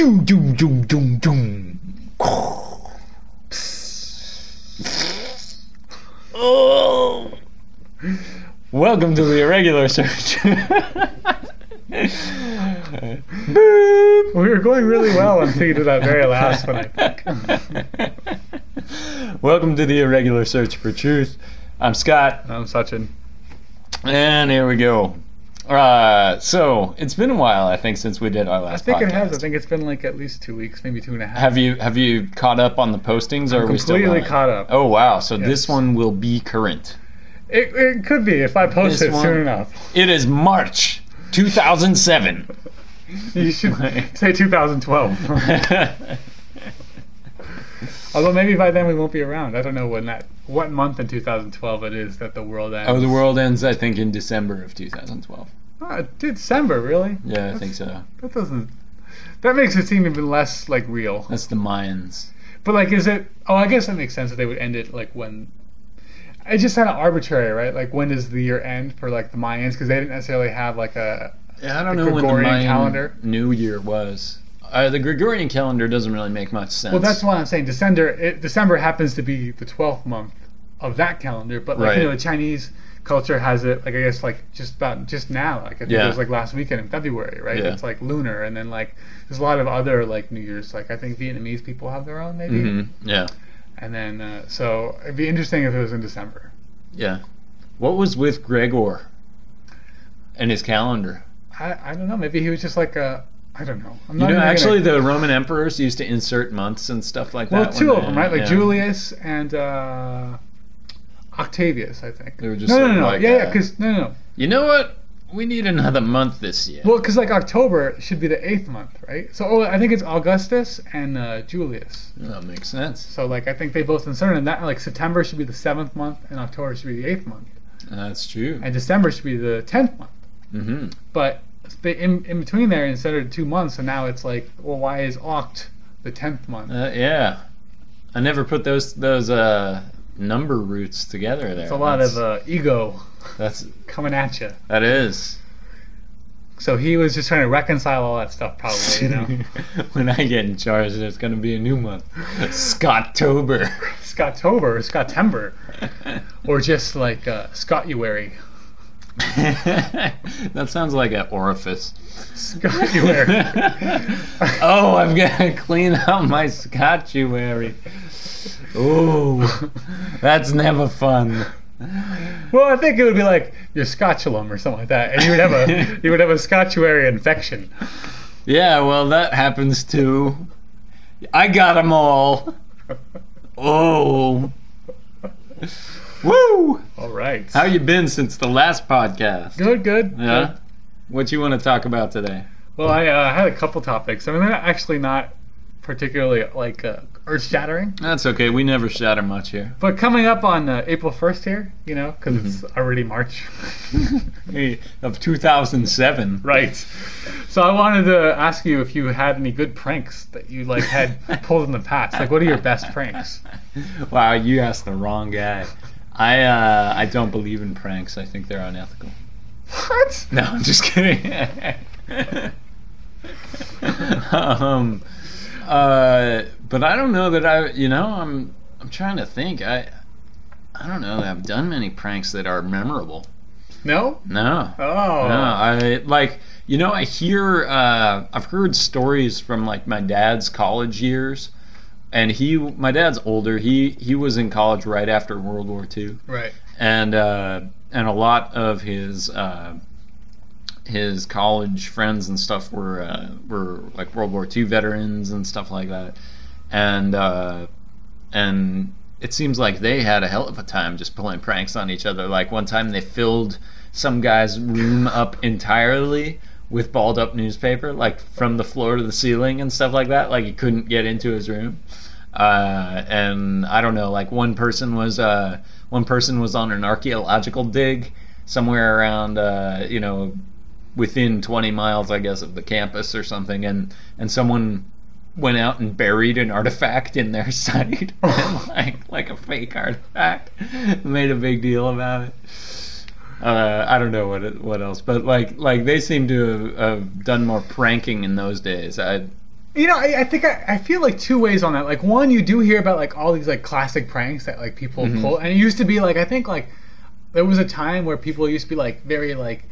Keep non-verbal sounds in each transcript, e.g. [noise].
Doom, doom, doom, doom, doom. Oh. Welcome to the irregular search. Boom. We were going really well until you did that very last one, I think. Welcome to the irregular search for truth. I'm Scott, I'm Sachin. and here we go. Uh, so it's been a while, I think, since we did our last. I think it has. I think it's been like at least two weeks, maybe two and a half. Have you have you caught up on the postings, or I'm are we still completely caught up. Oh wow! So Yes. this one will be current. It, it could be if I post This it one- soon enough. It is March 2007. You should [laughs] say 2012. [laughs] Although maybe by then we won't be around. I don't know when that what month in 2012 it is that the world ends. oh, the world ends, I think, in December of 2012. Oh, ah, December, really? Yeah, I think so. That doesn't. That makes it seem even less like real. That's the Mayans. But like, is it? Oh, I guess that makes sense that they would end it like when. It's just kind of arbitrary, right? Like, when does the year end for like the Mayans? Because they didn't necessarily have like a. Yeah, I don't know when the Gregorian Mayan calendar? New Year was. Uh, the Gregorian calendar doesn't really make much sense. Well, that's why I'm saying December. It, December happens to be the 12th month of that calendar, but like Right. you know, the Chinese culture has it like I guess like just about just now. Like I think Yeah. it was like last weekend in February, right? Yeah. It's like lunar, and then like there's a lot of other like New Year's. Like I think Vietnamese people have their own maybe, hmm Yeah, and then uh, so it'd be interesting if it was in December. yeah. What was with Gregor and his calendar? I, I don't know. Maybe he was just like a. I don't know. I'm You know, even gonna- actually, the Roman emperors used to insert months and stuff like that. well, two of them, right? Like yeah. Julius and uh, Octavius, I think. They were just no, no, no, like, yeah, yeah. uh, Because no, no, no. You know what? We need another month this year. Well, because like October should be the eighth month, right? So oh, I think it's Augustus and uh, Julius. that makes sense. So like I think they both inserted in that. Like September should be the seventh month, and October should be the eighth month, That's true. and December should be the tenth month. hmm But in in between there, instead of two months, and now it's like, well, why is Oct the tenth month? Uh, yeah, I never put those those uh, number roots together. There, It's a lot that's, of uh, ego that's coming at you. that is. So he was just trying to reconcile all that stuff, probably. You know, [laughs] when I get in charge, there's gonna be a new month, Scottober. Scottober or Scottember, [laughs] or just like uh, Scotuary. [laughs] that sounds like an orifice. Scotuary. [laughs] oh, I've got to clean out my scotchuary. Oh, that's never fun. Well, I think it would be like your scotulum or something like that, and you would have a [laughs] you would have a scotchuary infection. Yeah, well, that happens too. I got them all. Oh. Woo! All right. How you been since the last podcast? Good, good. Yeah. good. What you want to talk about today? Well, I uh, had a couple topics. I mean, they're actually not particularly like uh, earth shattering, That's okay. We never shatter much here. but coming up on uh, April first here, you know, because it's already March. [laughs] of 2007. right. So I wanted to ask you if you had any good pranks that you like had pulled in the past. Like, what are your best pranks? [laughs] Wow, you asked the wrong guy. I uh, I don't believe in pranks. I think they're unethical. What? [laughs] No, I'm just kidding. [laughs] um, uh, but I don't know that I, you know, I'm I'm trying to think. I I don't know that I've done many pranks that are memorable. No. No. Oh. No, I like you know I hear uh, I've heard stories from like my dad's college years, and he my dad's older. He he was in college right after World War II, Right. and uh, and a lot of his uh, his college friends and stuff were uh, were like World War II veterans and stuff like that, and uh, and it seems like they had a hell of a time just pulling pranks on each other. Like one time they filled some guy's room [laughs] up entirely with balled up newspaper, like from the floor to the ceiling and stuff like that. Like he couldn't get into his room. Uh, and I don't know, like one person was uh, one person was on an archaeological dig somewhere around uh, you know within 20 miles, I guess, of the campus or something, and and someone went out and buried an artifact in their [laughs] site, [laughs] like like a fake artifact. [laughs] Made a big deal about it. Uh, I don't know what it, what else, but like like they seem to have, have done more pranking in those days. I You know, I, I think I, I feel like two ways on that. Like one, you do hear about like all these like classic pranks that like people Mhm. pull, and it used to be like I think like there was a time where people used to be like very like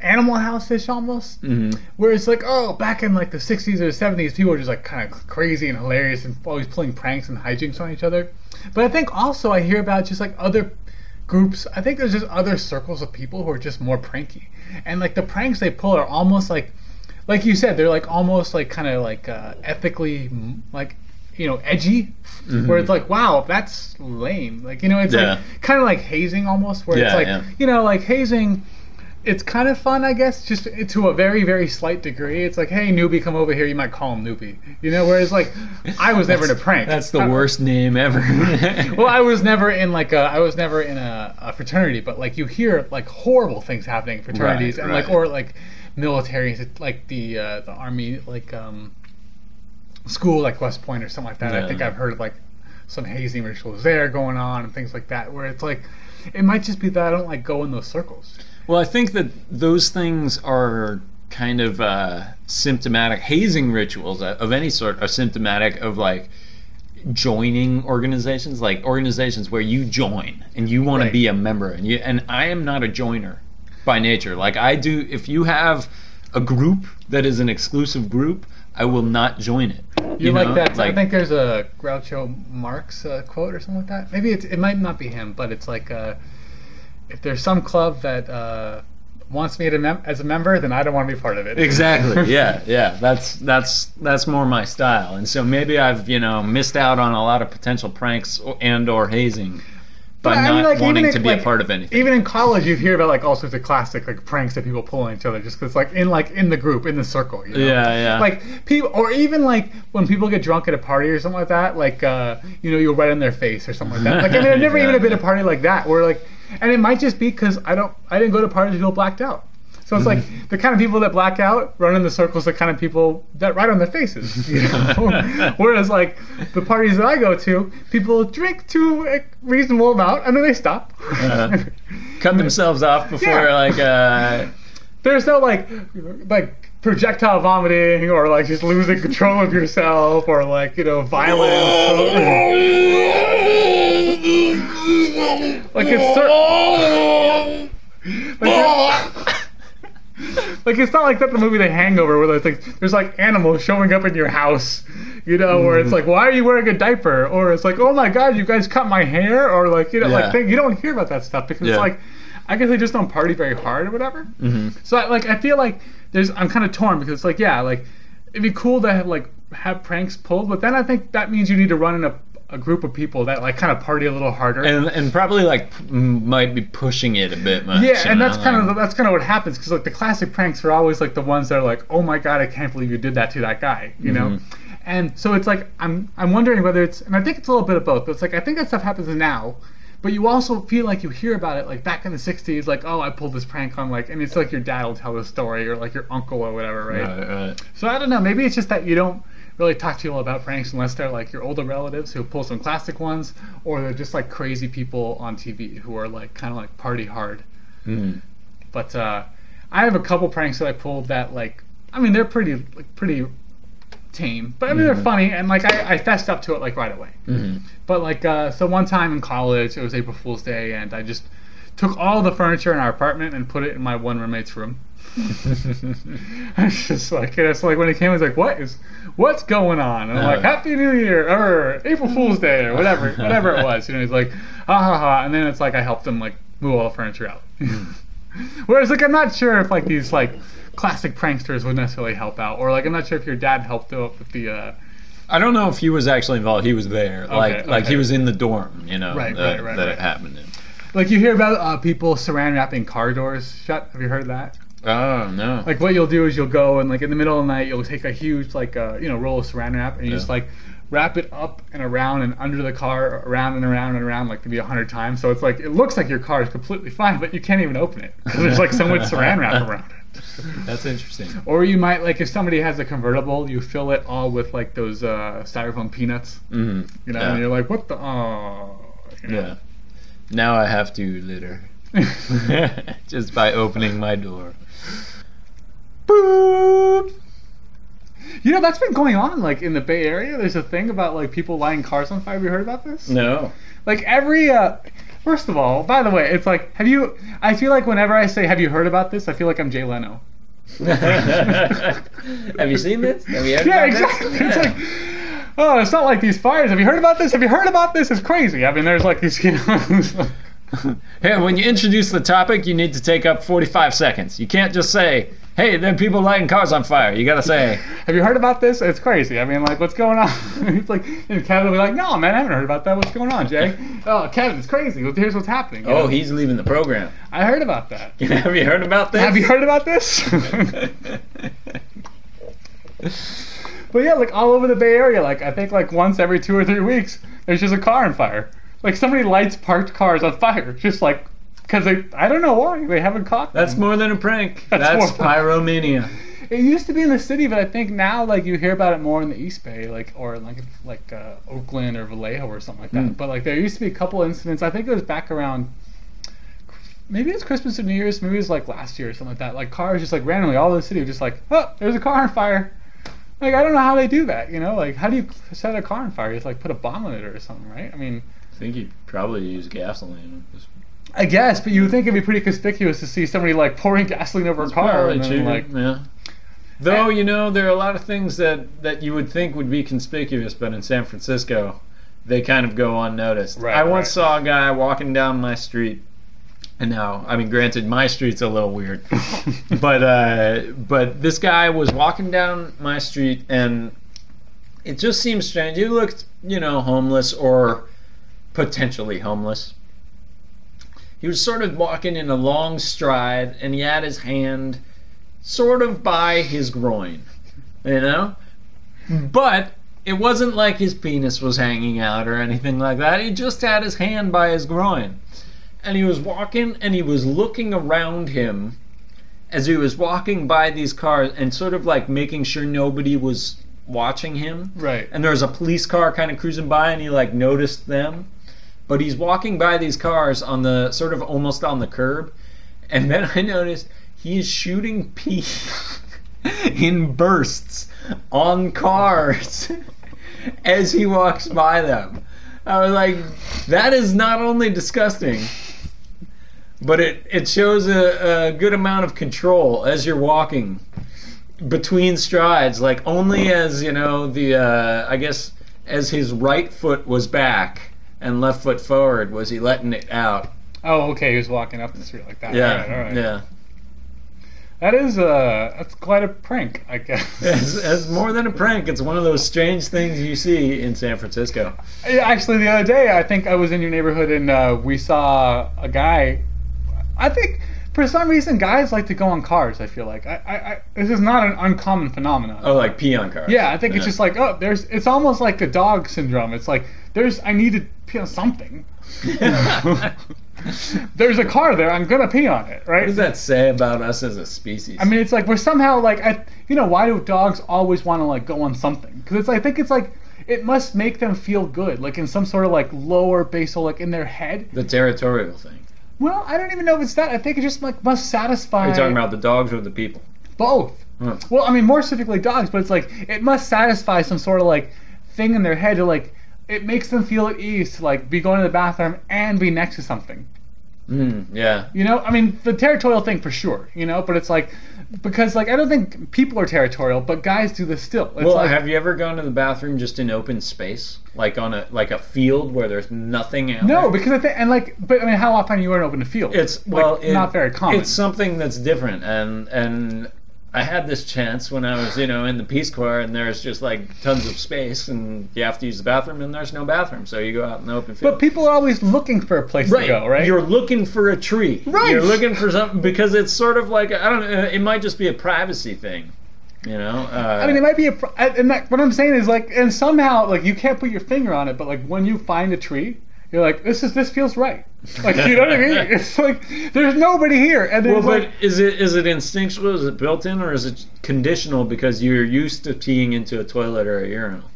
Animal House-ish almost, Mhm. where it's like oh back in like the '60s or '70s, people were just like kind of crazy and hilarious and always pulling pranks and hijinks on each other. But I think also I hear about just like other groups. I think there's just other circles of people who are just more pranky, and like the pranks they pull are almost like, like you said, they're like almost like kind of like uh, ethically like you know edgy, where it's like wow that's lame. Like you know it's Yeah. like kind of like hazing almost, where it's like yeah. you know like hazing. It's kind of fun, I guess, just to a very, very slight degree. It's like, hey, newbie, come over here. You might call him newbie, you know. Whereas, like, I was never in a prank. That's the I- worst name ever. [laughs] well, I was never in like a, I was never in a, a fraternity, but like you hear like horrible things happening in fraternities Right, and like or like militaries, like the uh, the army like um, school like West Point or something like that. I think I've heard of like some hazing rituals there going on and things like that, where it's like it might just be that I don't like go in those circles. Well, I think that those things are kind of uh, symptomatic. Hazing rituals of any sort are symptomatic of like joining organizations, like organizations where you join and you want Right. to be a member. And you and I am not a joiner by nature. Like I do, if you have a group that is an exclusive group, I will not join it. You, know? like that? I think there's a Groucho Marx uh, quote or something like that. Maybe it's, it might not be him, but it's like uh, if there's some club that uh, wants me to mem- as a member, then I don't want to be part of it. Exactly. [laughs] Yeah, yeah. That's that's that's more my style. And so maybe I've you know missed out on a lot of potential pranks and or hazing by But, I not mean, like, wanting to be like, a part of anything. Even in college, you hear about like all sorts of classic like pranks that people pull on each other, just because like in like in the group, in the circle. You know? Yeah, yeah. Like people, or even like when people get drunk at a party or something like that. Like uh, you know, you'll write in their face or something like that. Like I mean, I've [laughs] never Yeah. even been a party like that where like, and it might just be because I don't, I didn't go to parties where people blacked out. So it's like Mm-hmm. the kind of people that black out run in the circles, the kind of people that write on their faces. [laughs] You know? [laughs] Whereas like the parties that I go to, people drink to a reasonable amount and then they stop. Uh, [laughs] Cut themselves off before Yeah. like uh There's no like like projectile vomiting or like just losing control of yourself or like you know violence. like it's cer- like, it- like it's not like that the movie The Hangover where there's like there's like animals showing up in your house, you know, where it's like why are you wearing a diaper or it's like oh my god you guys cut my hair or like you know Yeah. like thing, you don't hear about that stuff because Yeah. it's like I guess they just don't party very hard or whatever. mhm. So I, like I feel like there's I'm kind of torn because it's like yeah like it'd be cool to have like have pranks pulled, but then I think that means you need to run in a, a group of people that like kind of party a little harder. and and probably like m- might be pushing it a bit much. yeah, and know, that's kind of that's kind of what happens because like the classic pranks are always like the ones that are like, oh my god, I can't believe you did that to that guy, you know. Mm-hmm. And so it's like I'm I'm wondering whether it's and I think it's a little bit of both. But it's like I think that stuff happens now, but you also feel like you hear about it like back in the '60s, like oh I pulled this prank on like, and it's like your dad will tell the story or like your uncle or whatever, right? Right, right. So I don't know. Maybe it's just that you don't really talk to people about pranks unless they're like your older relatives who pull some classic ones, or they're just like crazy people on TV who are like kind of like party hard. Mhm. But uh, I have a couple pranks that I pulled that like I mean they're pretty like pretty tame, but I mean they're funny and like I, I fessed up to it like right away. Mhm. But like uh, so one time in college it was April Fool's Day and I just took all the furniture in our apartment and put it in my one roommate's room. [laughs] I was just like, it's like when he came, I was like, "What is, what's going on?" And I'm like, Uh. "Happy New Year" or "April Fool's Day" or whatever, [laughs] whatever it was. You know, he's like, "Ha ha ha," and then it's like I helped him like move all the furniture out. [laughs] Whereas like I'm not sure if like these like classic pranksters would necessarily help out, or like I'm not sure if your dad helped out with the. Uh, I don't know if he was actually involved. He was there, like like okay. he was in the dorm, you know, Right, that, right, right, that it happened in. like you hear about uh, people saran wrapping car doors shut. Have you heard that? Oh no! Like what you'll do is you'll go and like in the middle of the night you'll take a huge like uh, you know roll of saran wrap and you Yeah. just like wrap it up and around and under the car around and around and around like maybe a hundred times. So it's like it looks like your car is completely fine, but you can't even open it because there's like so much saran wrap around it. [laughs] That's interesting. Or you might like if somebody has a convertible, you fill it all with like those uh, styrofoam peanuts, hmm you know, yeah. and you're like, what the oh, you know? yeah. Now I have to litter [laughs] [laughs] just by opening my door. Boop. You know that's been going on like in the Bay Area. There's a thing about like people lighting cars on fire. Have you heard about this? No. Like every uh first of all, by the way, it's like have you I feel like whenever I say have you heard about this, I feel like I'm Jay Leno. [laughs] Have you seen this? Have you heard Yeah, about exactly. This? It's like Oh, it's not like these fires. Have you heard about this? Have you heard about this? It's crazy. I mean, there's like these, you know, [laughs] [laughs] Hey, when you introduce the topic, you need to take up 45 seconds. You can't just say, hey, there are people lighting cars on fire. You gotta say, [laughs] have you heard about this? It's crazy. I mean, like, what's going on? [laughs] it's like, and Kevin will be like, no, man, I haven't heard about that. What's going on, Jay? oh, Kevin, it's crazy. Here's what's happening. oh, know? he's leaving the program. I heard about that. Have you heard about this? Have you heard about this? but yeah, like all over the Bay Area, like I think like once every two or three weeks, there's just a car on fire. Like somebody lights parked cars on fire, just like because they I don't know why they haven't caught. Them. That's more than a prank. That's That's, pyromania. It used to be in the city, but I think now like you hear about it more in the East Bay, like or like like uh, Oakland or Vallejo or something like that. Mm. But like there used to be a couple incidents. I think it was back around. Maybe it's Christmas or New Year's. Maybe it was like last year or something like that. Like cars just like randomly all over the city were just like, oh, there's a car on fire. Like I don't know how they do that. You know, like how do you set a car on fire? You just like put a bomb in it or something, right? I mean, I think you probably use gasoline. I guess, but you would think it'd be pretty conspicuous to see somebody like pouring [laughs] gasoline over a car and then, like yeah. Though you know there are a lot of things that that you would think would be conspicuous, but in San Francisco, they kind of go unnoticed. Right, I once right. saw a guy walking down my street, and now I mean, granted, my street's a little weird, [laughs] but uh, but this guy was walking down my street, and it just seemed strange. He looked, you know, homeless or potentially homeless. He was sort of walking in a long stride, and he had his hand sort of by his groin, you know? But it wasn't like his penis was hanging out or anything like that. He just had his hand by his groin. And he was walking and he was looking around him as he was walking by these cars and sort of like making sure nobody was watching him right. and there was a police car kind of cruising by and he like noticed them but he's walking by these cars on the sort of almost on the curb and then i noticed he is shooting [laughs] pee in bursts on cars [laughs] as he walks by them. I was like that is not only disgusting but it, it shows a, a good amount of control as you're walking between strides, like only as you know the uh, I guess as his right foot was back and left foot forward was he letting it out. Oh, okay. He was walking up the street like that. Yeah, All right, all right. yeah. That is uh that's quite a prank, I guess. [laughs] It's, it's more than a prank. It's one of those strange things you see in San Francisco. Actually, the other day, I think I was in your neighborhood and uh, we saw a guy. I think for some reason, guys like to go on cars. I feel like I, I, I this is not an uncommon phenomenon. Oh, like pee on cars. Yeah, I think it's just like oh, there's. It's almost like the dog syndrome. It's like there's. I need to pee on something. [laughs] there's a car there. I'm gonna pee on it, right? What does that say about us as a species? I mean, it's like we're somehow like, I, you know, why do dogs always want to like go on something? Because it's I think it's like it must make them feel good, like in some sort of like lower basal, like in their head. the territorial thing. Well, I don't even know if it's that. I think it just like must satisfy Are you talking about the dogs or the people? both. Hmm. Well, I mean, more specifically dogs, but it's like it must satisfy some sort of like thing in their head to like it makes them feel at ease to like be going to the bathroom and be next to something. Mm, yeah. You know, I mean, the territorial thing for sure. You know, but it's like because like I don't think people are territorial, but guys do this still. It's well, like, have you ever gone to the bathroom just in open space, like on a like a field where there's nothing out no, there? because I think and like, but I mean, how often are you in open field? It's Like, well, it- not very common. It's something that's different, and and I had this chance when I was, you know, in the Peace Corps, and there's just like tons of space, and you have to use the bathroom, and there's no bathroom, so you go out in the open field. but people are always looking for a place to go, right? You're looking for a tree. Right. You're looking for something because it's sort of like I don't know. It might just be a privacy thing, you know. Uh, I mean, it might be a, and that, what I'm saying is like, and somehow like you can't put your finger on it, but like when you find a tree, you're like, this is this feels right. Like you know what I mean? [laughs] It's like there's nobody here, and Well, but like, is it is it instinctual? Is it built in, or is it conditional because you're used to peeing into a toilet or a urinal?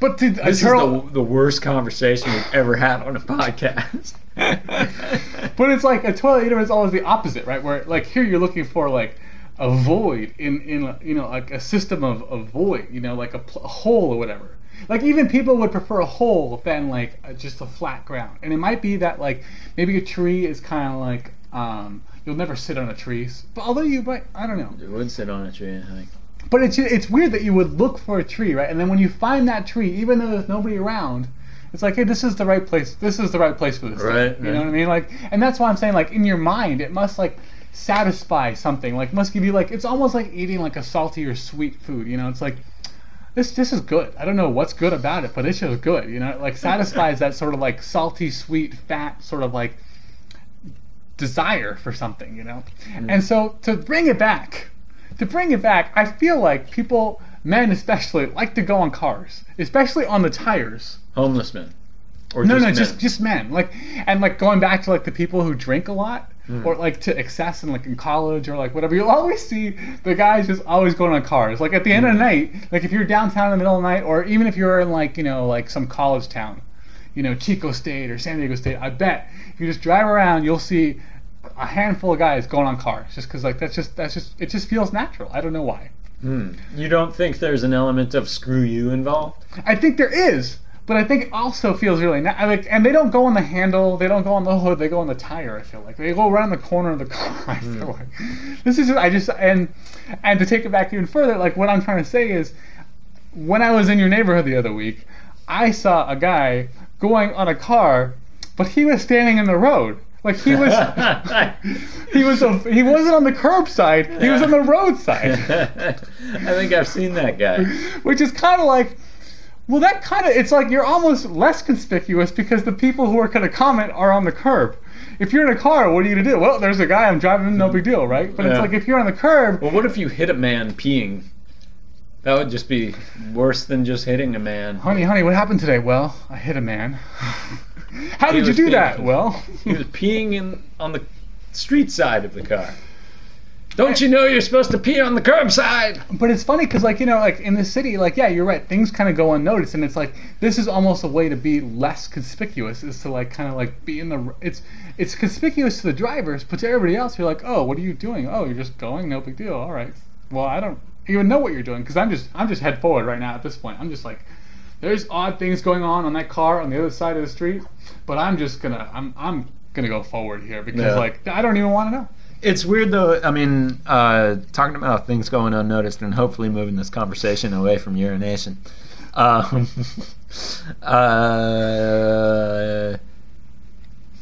but to, uh, This turtle, is the, the worst conversation we've ever had on a podcast. [laughs] but it's like a toilet eater is always the opposite, right? Where like here you're looking for like a void in in you know like a system of, a void you know like a, pl- a hole or whatever like even people would prefer a hole than like a, just a flat ground and it might be that like maybe a tree is kind of like um you'll never sit on a tree but although you might i don't know It would sit on a tree, I think. but it's it's weird that you would look for a tree, right? And then when you find that tree, even though there's nobody around, it's like, hey, this is the right place. This is the right place for this. thing. Right, You know what I mean? Like, and that's why I'm saying, like, in your mind, it must like satisfy something. Like, must give you like, it's almost like eating like a salty or sweet food. You know, it's like. This, this is good. I don't know what's good about it, but it's just good. You know, it like [laughs] satisfies that sort of like salty, sweet, fat sort of like desire for something, you know? Mm-hmm. And so to bring it back, to bring it back, I feel like people, men especially, like to go on cars, especially on the tires. Homeless men. Or No, just no, men. just just men. Like and like going back to like the people who drink a lot. Or like to excess in like in college or like whatever, you'll always see the guys just always going on cars. Like at the end of the night, like if you're downtown in the middle of the night, or even if you're in like you know like some college town, you know Chico State or San Diego State, I bet if you just drive around, you'll see a handful of guys going on cars. Just because like that's just that's just it just feels natural. I don't know why. Hmm. You don't think there's an element of screw you involved? I think there is, but I think it also feels really na- like, and they don't go on the handle, they don't go on the hood, they go on the tire. I feel like they go around the corner of the [laughs] car. I feel hmm. like this is just, I just and and to take it back even further, like what I'm trying to say is, when I was in your neighborhood the other week, I saw a guy going on a car, but he was standing in the road. Like he was, [laughs] he was, a, he wasn't on the curbside. He was on the roadside. [laughs] I think I've seen that guy. which is kind of like well that kind of it's like you're almost less conspicuous because the people who are going to comment are on the curb. If you're in a car what are you going to do? Well there's a guy i'm driving no big deal right? But it's like if you're on the curb Well, what if you hit a man peeing? That would just be worse than just hitting a man. honey honey what happened today? Well i hit a man. [laughs] How He did you do being- that? Well He was peeing in on the street side of the car. Don't you know you're supposed to pee on the curbside? But it's funny because, like, you know, like in the city, like, yeah, you're right. Things kind of go unnoticed, and it's like this is almost a way to be less conspicuous, is to like kind of like be in the. It's it's conspicuous to the drivers, but to everybody else, you're like, oh, what are you doing? Oh, you're just going, no big deal. All right. Well, I don't even know what you're doing because I'm just I'm just head forward right now at this point. I'm just like, there's odd things going on on that car on the other side of the street, but I'm just gonna I'm I'm gonna go forward here because Yeah. like I don't even want to know. It's weird though. I mean, uh, talking about things going unnoticed and hopefully moving this conversation away from urination. Um, [laughs] uh,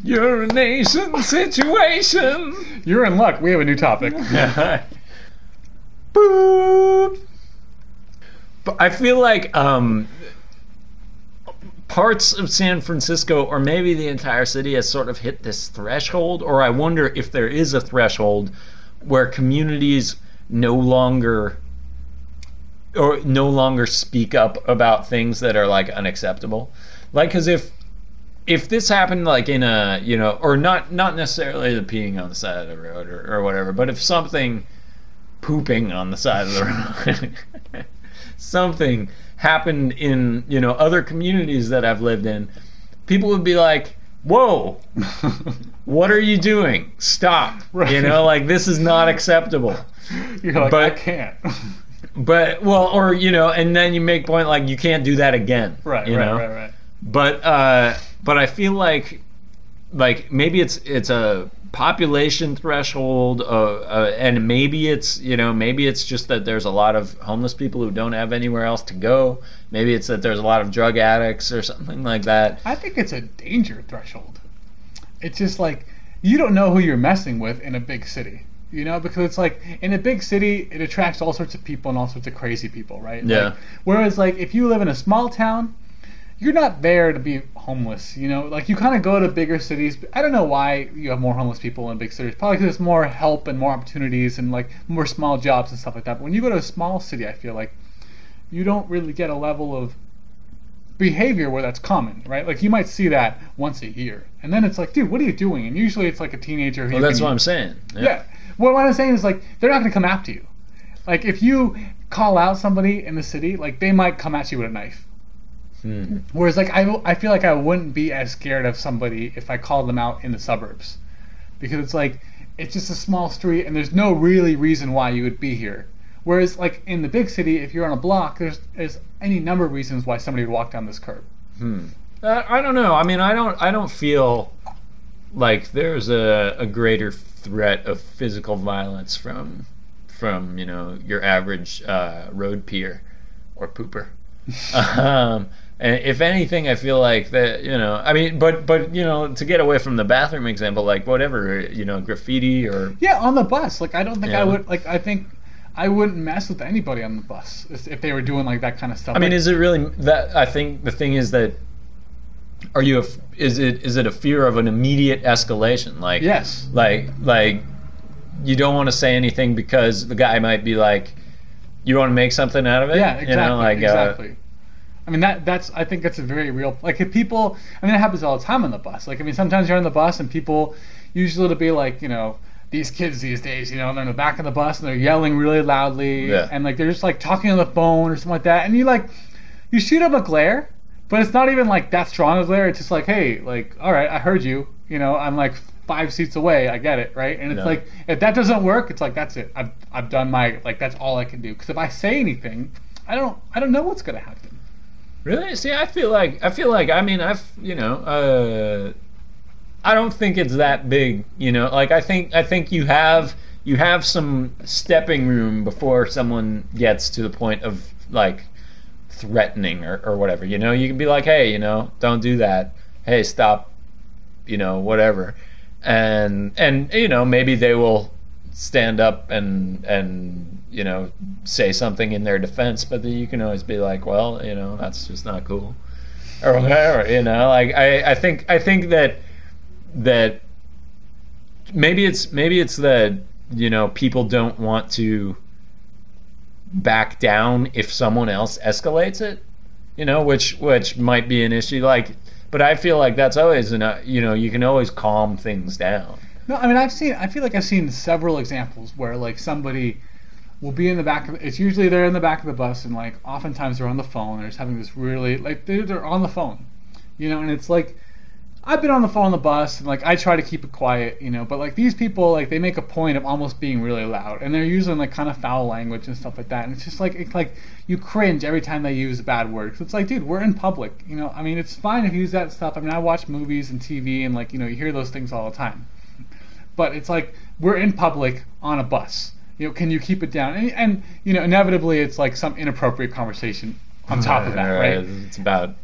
urination situation. You're in luck. We have a new topic. [laughs] Boop. But I feel like um, parts of San Francisco, or maybe the entire city, has sort of hit this threshold, or I wonder if there is a threshold where communities no longer or no longer speak up about things that are like unacceptable. Like, because if if this happened like in a you know or not not necessarily the peeing on the side of the road or, or whatever but if something pooping on the side of the [laughs] road something happened in you know other communities that i've lived in people would be like whoa [laughs] what are you doing stop you know like this is not acceptable [laughs] You're like, But- I can't. [laughs] but well or you know and then you make point like you can't do that again right, you right, know? right, right. but uh but i feel like like maybe it's it's a population threshold uh, uh, and maybe it's you know maybe it's just that there's a lot of homeless people who don't have anywhere else to go maybe it's that there's a lot of drug addicts or something like that I think it's a danger threshold. It's just like you don't know who you're messing with in a big city. You know, because it's like in a big city, it attracts all sorts of people and all sorts of crazy people, right? Yeah. Like, whereas, like, if you live in a small town, you're not there to be homeless. You know, like you kind of go to bigger cities. I don't know why you have more homeless people in big cities. Probably because there's more help and more opportunities and like more small jobs and stuff like that. But when you go to a small city, I feel like you don't really get a level of behavior where that's common, right? Like you might see that once a year, and then it's like, dude, what are you doing? And usually it's like a teenager. Who well that's can- what i'm saying Yeah. Well, what I'm saying is like they're not going to come after you. Like if you call out somebody in the city, like they might come at you with a knife. Hmm. Whereas like I, I feel like I wouldn't be as scared of somebody if I called them out in the suburbs, because it's like it's just a small street and there's no really reason why you would be here. Whereas like in the big city, if you're on a block, there's there's any number of reasons why somebody would walk down this curb. Hmm. Uh, I don't know. I mean, I don't. I don't feel like there's a, a greater threat of physical violence from from you know your average uh, road peer or pooper. [laughs] um, if anything, I feel like that you know. I mean, but but you know, to get away from the bathroom example, like whatever you know, graffiti or Yeah, on the bus. Like I don't think I would like I think I wouldn't mess with anybody on the bus if they were doing like that kind of stuff. I mean, Like, is it really that? I think the thing is that are you? A, is it is it a fear of an immediate escalation? Like yes. like like you don't want to say anything because the guy might be like, you want to make something out of it. Yeah, exactly. You know, like uh, exactly. I mean that that's I think that's a very real like if people I mean it happens all the time on the bus. Like I mean sometimes you're on the bus and people usually it'll be like, you know, these kids these days, you know, they're in the back of the bus and they're yelling really loudly Yeah. and like they're just like talking on the phone or something like that and you like you shoot them a glare, but it's not even like that strong a glare, it's just like, hey, like, all right, I heard you, you know, I'm like five seats away, I get it, right? And it's Yeah. like if that doesn't work, it's like that's it. I've I've done my like that's all I can do. Because if I say anything, I don't I don't know what's gonna happen. Really? See, I feel like I feel like I mean I've you know uh, I don't think it's that big. You know, like I think I think you have you have some stepping room before someone gets to the point of like threatening or, or whatever. You know, you can be like, hey, you know, don't do that. Hey, stop. You know, whatever. And and you know maybe they will stand up and and you know say something in their defense but then you can always be like well you know that's just not cool. Or whatever you know like i i think i think that that maybe it's maybe it's that you know people don't want to back down if someone else escalates it you know which which might be an issue. Like but i feel like that's always an uh, you know you can always calm things down. No, I mean I've seen I feel like I've seen several examples where like somebody will be in the back of it's usually they're in the back of the bus and like oftentimes they're on the phone they're just having this really like they're, they're on the phone you know and it's like I've been on the phone on the bus and like I try to keep it quiet you know but like these people like they make a point of almost being really loud and they're using like kind of foul language and stuff like that. And it's just like it's like you cringe every time they use a bad word. 'Cause it's like dude we're in public you know I mean it's fine if you use that stuff. I mean I watch movies and TV and like you know you hear those things all the time. But it's like we're in public on a bus. You know, can you keep it down? And, and you know, inevitably, it's like some inappropriate conversation on top of that, right? it's about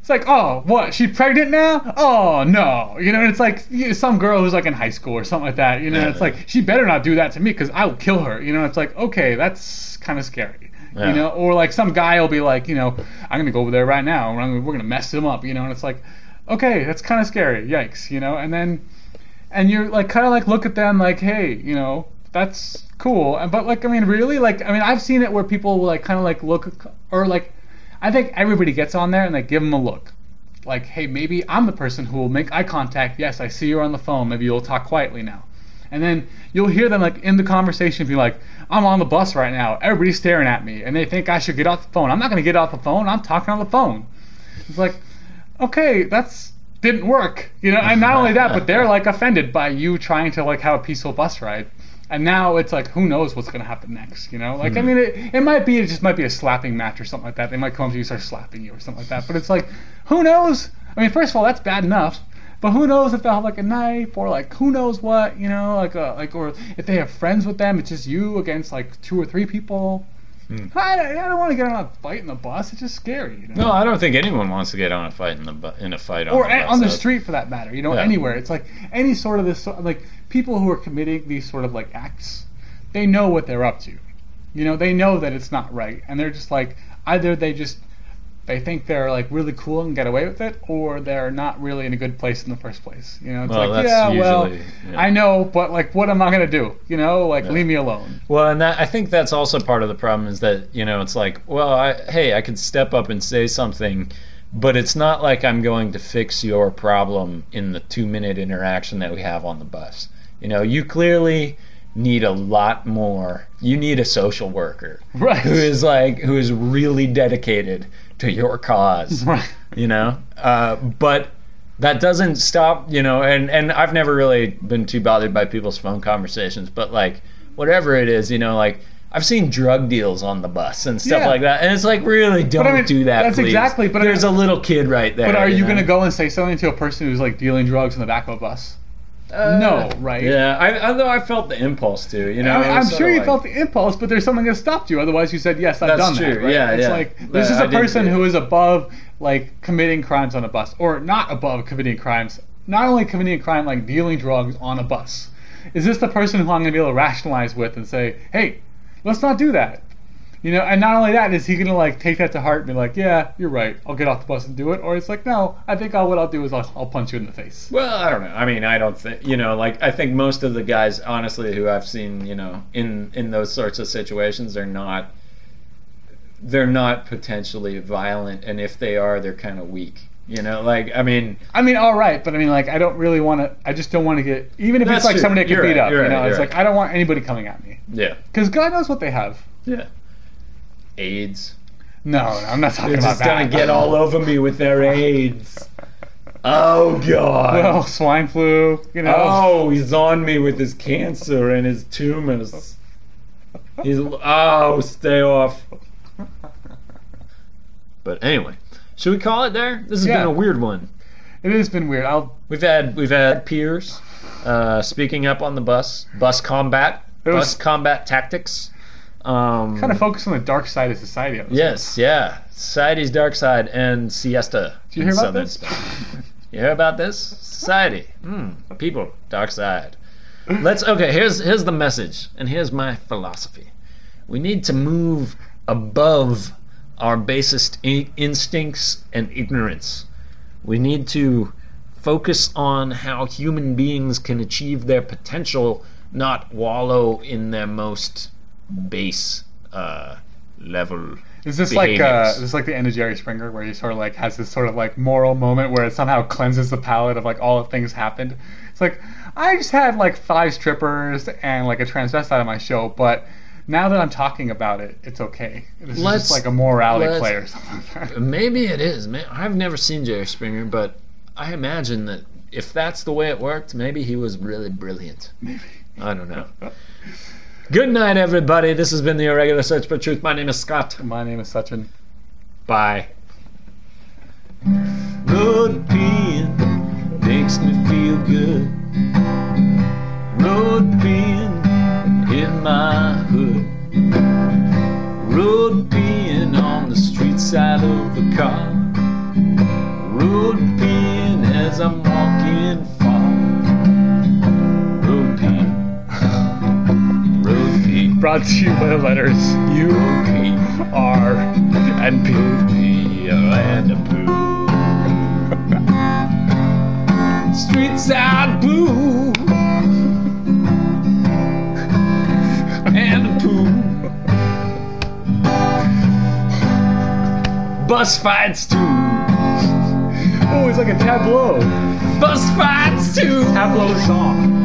It's like, oh, what? She's pregnant now? Oh no, you know, and it's like you know, some girl who's like in high school or something like that. You know, it's like she better not do that to me because I will kill her. You know, it's like okay, that's kind of scary. Yeah. You know, or like some guy will be like, you know, I'm gonna go over there right now. gonna- We're gonna mess him up. You know, and it's like, okay, that's kind of scary. Yikes. You know, and then and you're like kind of like look at them like hey you know that's cool. But like i mean really like i mean i've seen it where people will like kind of like look or like i think everybody gets on there and they give them a look. Like hey maybe i'm the person who will make eye contact. Yes i see you're on the phone. Maybe you'll talk quietly now. And then you'll hear them like in the conversation be like i'm on the bus right now. Everybody's staring at me and they think i should get off the phone. I'm not going to get off the phone. I'm talking on the phone. It's like okay that's didn't work. You know and not only that but they're like offended by you trying to like have a peaceful bus ride and now it's like who knows what's going to happen next you know? Like i hmm. mean it, it might be it just might be a slapping match or something like that. They might come up to you and start slapping you or something like that. But it's like who knows? I mean first of all that's bad enough. But who knows if they'll have like a knife or like who knows what you know? Like a, like or if they have friends with them it's just you against like two or three people Hmm. I, I don't want to get on a fight in the bus it's just scary you know? no i don't think anyone wants to get on a fight in the bu- in a fight on or the a- on the street for that matter. You know, Yeah. anywhere. It's like any sort of this, sort- like people who are committing these sort of like acts, they know what they're up to. You know, they know that it's not right, and they're just like either they just they think they're like really cool and get away with it, or they're not really in a good place in the first place. You know, it's Well, like yeah, well, yeah. I know, but like, what am I gonna do? You know, like Yeah. leave me alone. Well, and that I think that's also part of the problem is that you know it's like, well, I, hey, I could step up and say something, but it's not like I'm going to fix your problem in the two minute interaction that we have on the bus. You know, you clearly need a lot more. You need a social worker Right. who is like who is really dedicated to your cause. [laughs] You know, uh, but that doesn't stop, you know, and and I've never really been too bothered by people's phone conversations, but like whatever it is, you know, like I've seen drug deals on the bus and stuff Yeah. like that, and it's like really don't I mean, do that. that's please. exactly- but I there's mean- a little kid right there. But are you know? going to go and say something to a person who's like dealing drugs in the back of a bus? Uh, No, right? Yeah, I, although I felt the impulse to, you know. I mean, it I'm sure you like- felt the impulse, but there's something that stopped you. Otherwise, you said yes, I've That's done true. that. Right? Yeah, it's yeah. like this But is I a didn't person who is above like committing crimes on a bus, or not above committing crimes. Not only committing a crime like dealing drugs on a bus. Is this the person who I'm going to be able to rationalize with and say, hey, let's not do that? You know, and not only that, is he gonna like take that to heart and be like, "Yeah, you're right. I'll get off the bus and do it," or it's like, "No, I think I'll, what I'll do is I'll, I'll punch you in the face." Well, I don't know. I mean, I don't think you know. Like, I think most of the guys, honestly, who I've seen, you know, in in those sorts of situations, they're not. They're not potentially violent, and if they are, they're kind of weak. You know, like I mean, I mean, all right, but I mean, like, I don't really want to. I just don't want to get even if it's like true. somebody I can You're beat right, up. You right, know, it's you're like I don't want anybody coming at me yeah, because God knows what they have. yeah. AIDS. No, no I'm not talking They're about just that. gonna get all over me with their AIDS. Oh God. [laughs] well, swine flu. You know. Oh, he's on me with his cancer and his tumors. He's oh, stay off. But anyway, should we call it there? This has Yeah. been a weird one. It has been weird. I'll. We've had we've had peers uh, speaking up on the bus, bus combat, It was- bus combat tactics. Um, Kind of focus on the dark side of society. Yes, yeah. Society's dark side and siesta. Did you hear about southern this? You hear about this? Society. Hmm. People. Dark side. Let's okay, here's here's the message, and here's my philosophy. We need to move above our basest in- instincts and ignorance. We need to focus on how human beings can achieve their potential, not wallow in their most base uh, level. Is this like uh, is this like the end of Jerry Springer, where he sort of like has this sort of like moral moment where it somehow cleanses the palate of like all the things happened? It's like I just had like five strippers and like a transvestite on my show, but now that I'm talking about it, it's okay. This Let's- just like a morality play or something like that. [laughs] Maybe it is. May- I've never seen Jerry Springer, but I imagine that if that's the way it worked, maybe he was really brilliant. Maybe. I don't know. [laughs] Good night, everybody. This has been the Irregular Search for Truth. My name is Scott. My name is Sachin. Bye. Road peeing. Brought to you by the letters U, Road and P. Pee and a poo. Street side boo. And a poo. Bus fights too. Oh, it's like a tableau. Bus fights too. Tableau song.